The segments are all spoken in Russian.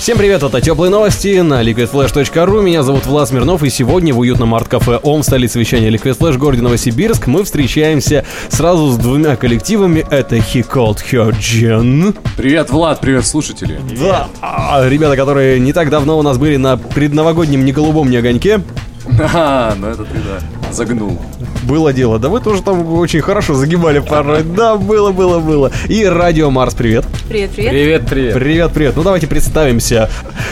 Всем привет, это Теплые новости на liquidflash.ru. Меня зовут Влад Смирнов, и сегодня в уютном арт-кафе ОМ, столице вещания Liquid Flash, городе Новосибирск, мы встречаемся сразу с двумя коллективами. Это He Called Her Jen. Привет, Влад, привет, слушатели. Да, а, ребята, которые не так давно у нас были на предновогоднем ни голубом, ни огоньке. А, ну это ты, да, загнул. Было дело. Да вы тоже там очень хорошо загибали порой. Да, было, было, было. И Радио Марс, привет. Привет, привет. Привет, привет. Привет, привет. Ну давайте представимся.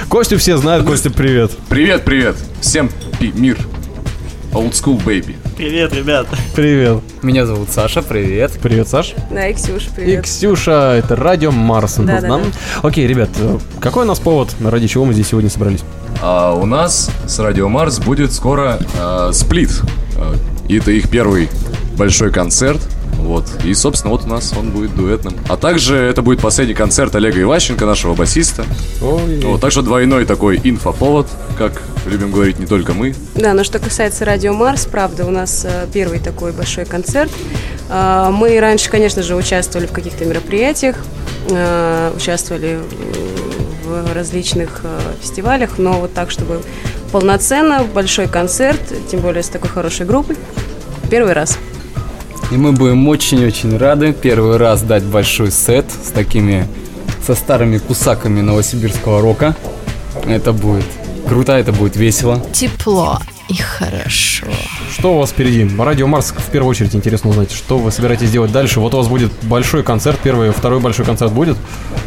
Костю все знают. Костя, привет. Привет, привет. Всем мир. Old school baby. Привет, ребят. Привет. Меня зовут Саша, привет. Привет, Саш. Да, и Ксюша, И привет. Ксюша, это Радио Марс. Да, да, Окей, ребят, э, какой у нас повод, ради чего мы здесь сегодня собрались? А у нас с Радио Марс будет скоро а, сплит. И это их первый большой концерт. Вот. И, собственно, вот у нас он будет дуэтным. А также это будет последний концерт Олега Иващенко, нашего басиста. Вот, так что двойной такой инфоповод, как любим говорить не только мы. Да, но что касается Радио Марс, правда, у нас э, первый такой большой концерт. А, Мы раньше, конечно же, участвовали в каких-то мероприятиях, э, участвовали в- различных э, фестивалях, но вот так, чтобы полноценно, большой концерт, тем более с такой хорошей группой, первый раз. И мы будем очень-очень рады первый раз дать большой сет с такими, со старыми кусаками новосибирского рока. Это будет круто, это будет весело. тепло и хорошо. Что у вас впереди? Радио Марс, в первую очередь, интересно узнать, что вы собираетесь делать дальше. Вот у вас будет большой концерт, первый, второй большой концерт будет?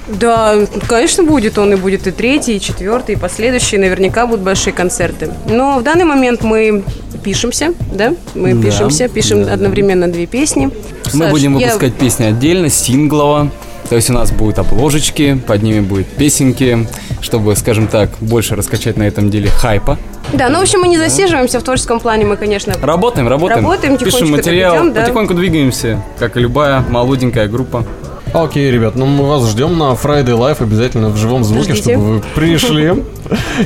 Да, конечно, будет. Он и будет и третий, и четвертый, и последующие. Наверняка будут большие концерты. Но в данный момент мы пишемся, да? Мы Да, пишемся, пишем да. одновременно две песни. Мы Саш, будем я- выпускать песни отдельно, синглово. То есть у нас будут обложечки, под ними будут песенки, чтобы, скажем так, больше раскачать на этом деле хайпа. Да, ну, в общем, мы не засиживаемся в творческом плане. Мы, конечно, Работаем, работаем. Работаем, Пишем материал, идем, да. потихоньку двигаемся, как и любая молоденькая группа. Окей, ребят, ну мы вас ждем на Friday Live обязательно в живом звуке, Ждите. чтобы вы пришли.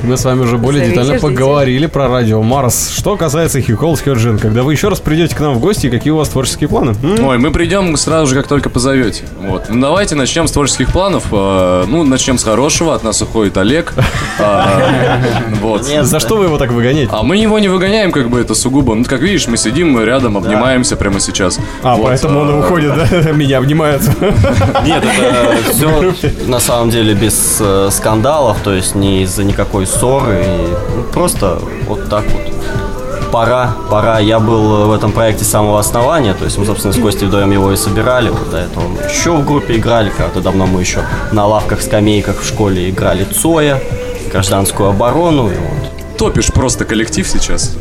И Мы с вами уже более Зовите, детально ждите. поговорили про Радио Марс. Что касается Her Jen, когда вы еще раз придете к нам в гости, какие у вас творческие планы? Ой, мы придем сразу же, как только позовете. Вот. Ну, давайте начнем с творческих планов. А, Ну, начнем с хорошего. От нас уходит Олег. А, Вот. За что вы его так выгоняете? А мы его не выгоняем, как бы это сугубо. Ну, как видишь, мы сидим мы рядом, обнимаемся прямо сейчас. А, поэтому он уходит, да? Меня обнимает. Нет, это все на самом деле без э, скандалов, то есть не из-за никакой ссоры. ну, просто вот так вот. Пора, пора. Я был в этом проекте с самого основания, то есть мы, собственно, с Костей вдвоем его и собирали. Вот до этого мы еще в группе играли, когда давно мы еще на лавках, скамейках в школе играли Цоя, гражданскую оборону. И вот. Топишь просто коллектив сейчас.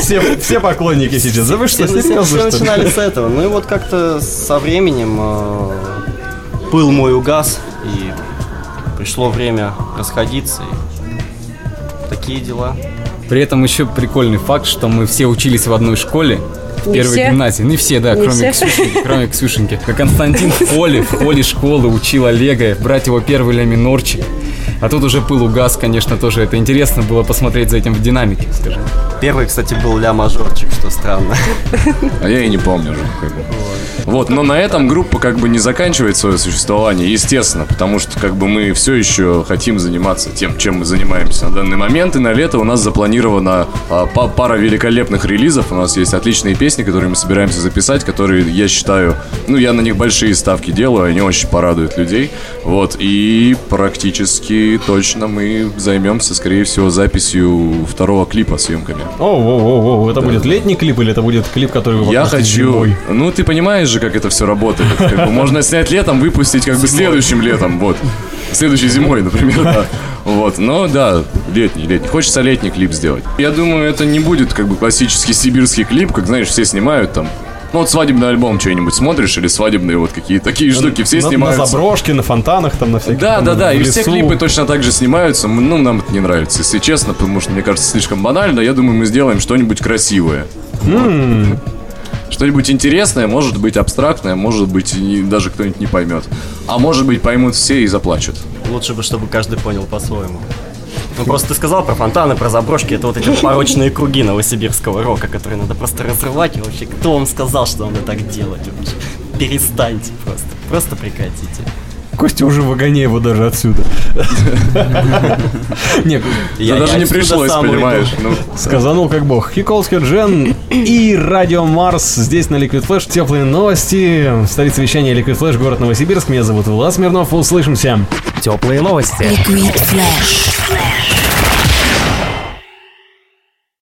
Все, все поклонники сейчас. Да вы что, Все, серьезно, все начинали с этого. Ну и вот как-то со временем э, пыл мой угас, и пришло время расходиться. И такие дела. При этом еще прикольный факт, что мы все учились в одной школе. В первой все. гимназии. Не все, да, Не кроме, все. Ксюшеньки, кроме Ксюшеньки. Константин в холле, в холле школы учил Олега брать его первый ля минорчик. А тут уже пыл угас, конечно, тоже это интересно было посмотреть за этим в динамике, скажем. Первый, кстати, был ля мажорчик, что странно. А я и не помню уже. как бы. Вот, но на этом группа как бы не заканчивает свое существование, естественно, потому что как бы мы все еще хотим заниматься тем, чем мы занимаемся на данный момент. И на лето у нас запланирована а, па- пара великолепных релизов. У нас есть отличные песни, которые мы собираемся записать, которые я считаю, ну я на них большие ставки делаю, они очень порадуют людей. Вот, и практически точно мы займемся, скорее всего, записью второго клипа, съемками. О, о, о, о, это будет летний клип или это будет клип, который вы Я хочу. зимой? Ну, ты понимаешь же, как это все работает. Как бы можно снять летом, выпустить как бы следующим летом. Вот. Следующей зимой, например, да. Вот, но да, летний, летний. Хочется летний клип сделать. Я думаю, это не будет как бы классический сибирский клип, как, знаешь, все снимают там. Ну, вот свадебный альбом что-нибудь смотришь, или свадебные вот какие-то такие штуки, все на, снимают. на заброшке, на фонтанах, там, на всяких. Да, там, да, да, и все лесу. клипы точно так же снимаются. Ну, нам это не нравится, если честно, потому что, мне кажется, слишком банально. Я думаю, мы сделаем что-нибудь красивое. Вот. Что-нибудь интересное, может быть абстрактное, может быть и даже кто-нибудь не поймет. А может быть поймут все и заплачут. лучше бы, чтобы каждый понял по-своему. Ну, просто ты сказал про фонтаны, про заброшки. Это вот эти порочные круги новосибирского рока, которые надо просто разрывать. И вообще, кто вам сказал, что надо так делать вообще? Перестаньте просто. Просто прекратите. Костя уже выгоняй его даже отсюда. Нет, Да даже не пришлось, понимаешь. Ну, сказанул как бог. Хиколский Джен и Радио Марс здесь на Liquid Flash. Теплые новости. Столица вещания Liquid Flash, город Новосибирск. Меня зовут Влад Смирнов. Услышимся. Теплые новости. Liquid Flash.